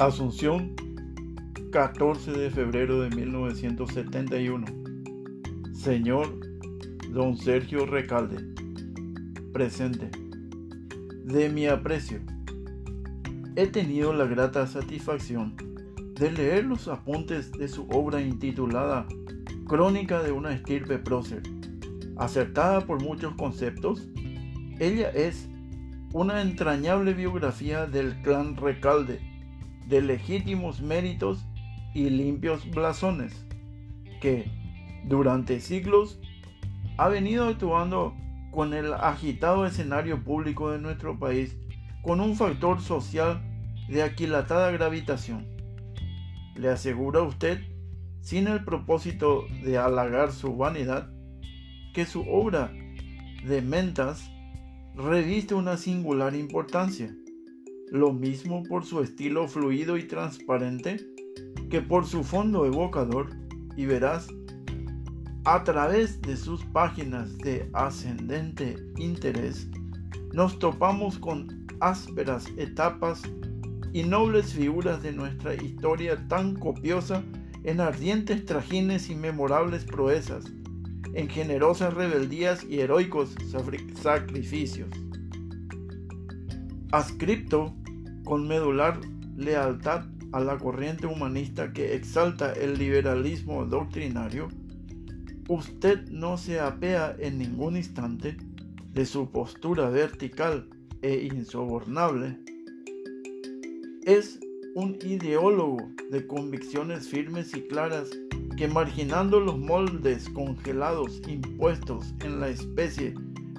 Asunción, 14 de febrero de 1971. Señor Don Sergio Recalde, presente. De mi aprecio, he tenido la grata satisfacción de leer los apuntes de su obra intitulada Crónica de una estirpe prócer. Acertada por muchos conceptos, ella es una entrañable biografía del clan Recalde de legítimos méritos y limpios blasones, que durante siglos ha venido actuando con el agitado escenario público de nuestro país con un factor social de aquilatada gravitación. Le aseguro a usted, sin el propósito de halagar su vanidad, que su obra de mentas reviste una singular importancia lo mismo por su estilo fluido y transparente que por su fondo evocador y verás a través de sus páginas de ascendente interés nos topamos con ásperas etapas y nobles figuras de nuestra historia tan copiosa en ardientes trajines y memorables proezas, en generosas rebeldías y heroicos sacrificios. Ascripto con medular lealtad a la corriente humanista que exalta el liberalismo doctrinario, usted no se apea en ningún instante de su postura vertical e insobornable. Es un ideólogo de convicciones firmes y claras que marginando los moldes congelados impuestos en la especie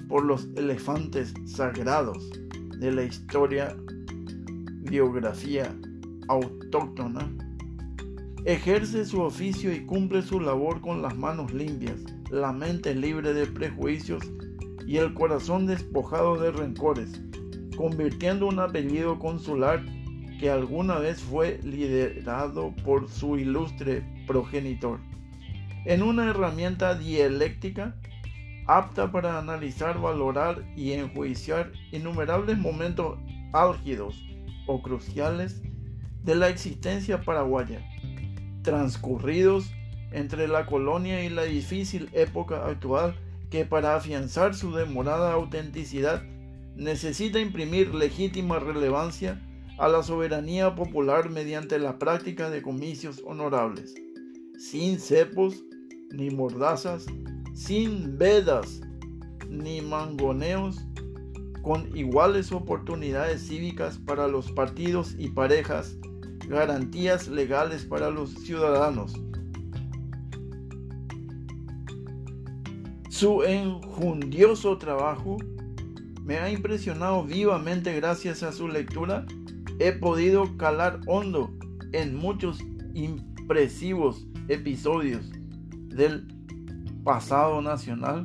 por los elefantes sagrados de la historia biografía autóctona, ejerce su oficio y cumple su labor con las manos limpias, la mente libre de prejuicios y el corazón despojado de rencores, convirtiendo un apellido consular que alguna vez fue liderado por su ilustre progenitor. En una herramienta dialéctica apta para analizar, valorar y enjuiciar innumerables momentos álgidos o cruciales de la existencia paraguaya, transcurridos entre la colonia y la difícil época actual que para afianzar su demorada autenticidad necesita imprimir legítima relevancia a la soberanía popular mediante la práctica de comicios honorables, sin cepos ni mordazas, sin vedas ni mangoneos con iguales oportunidades cívicas para los partidos y parejas, garantías legales para los ciudadanos. Su enjundioso trabajo me ha impresionado vivamente gracias a su lectura. He podido calar hondo en muchos impresivos episodios del pasado nacional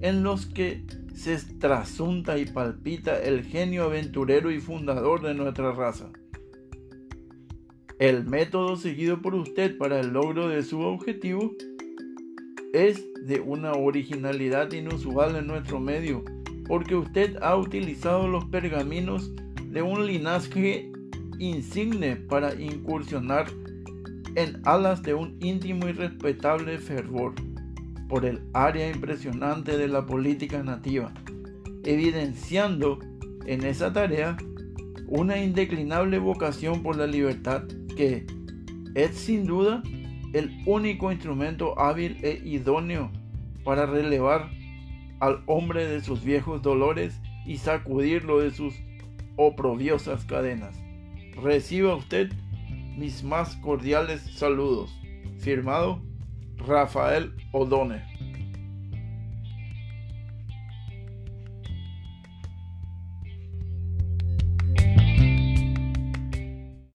en los que se trasunta y palpita el genio aventurero y fundador de nuestra raza. El método seguido por usted para el logro de su objetivo es de una originalidad inusual en nuestro medio, porque usted ha utilizado los pergaminos de un linaje insigne para incursionar en alas de un íntimo y respetable fervor por el área impresionante de la política nativa, evidenciando en esa tarea una indeclinable vocación por la libertad que es sin duda el único instrumento hábil e idóneo para relevar al hombre de sus viejos dolores y sacudirlo de sus oprobiosas cadenas. Reciba usted mis más cordiales saludos. Firmado Rafael O'Donnell.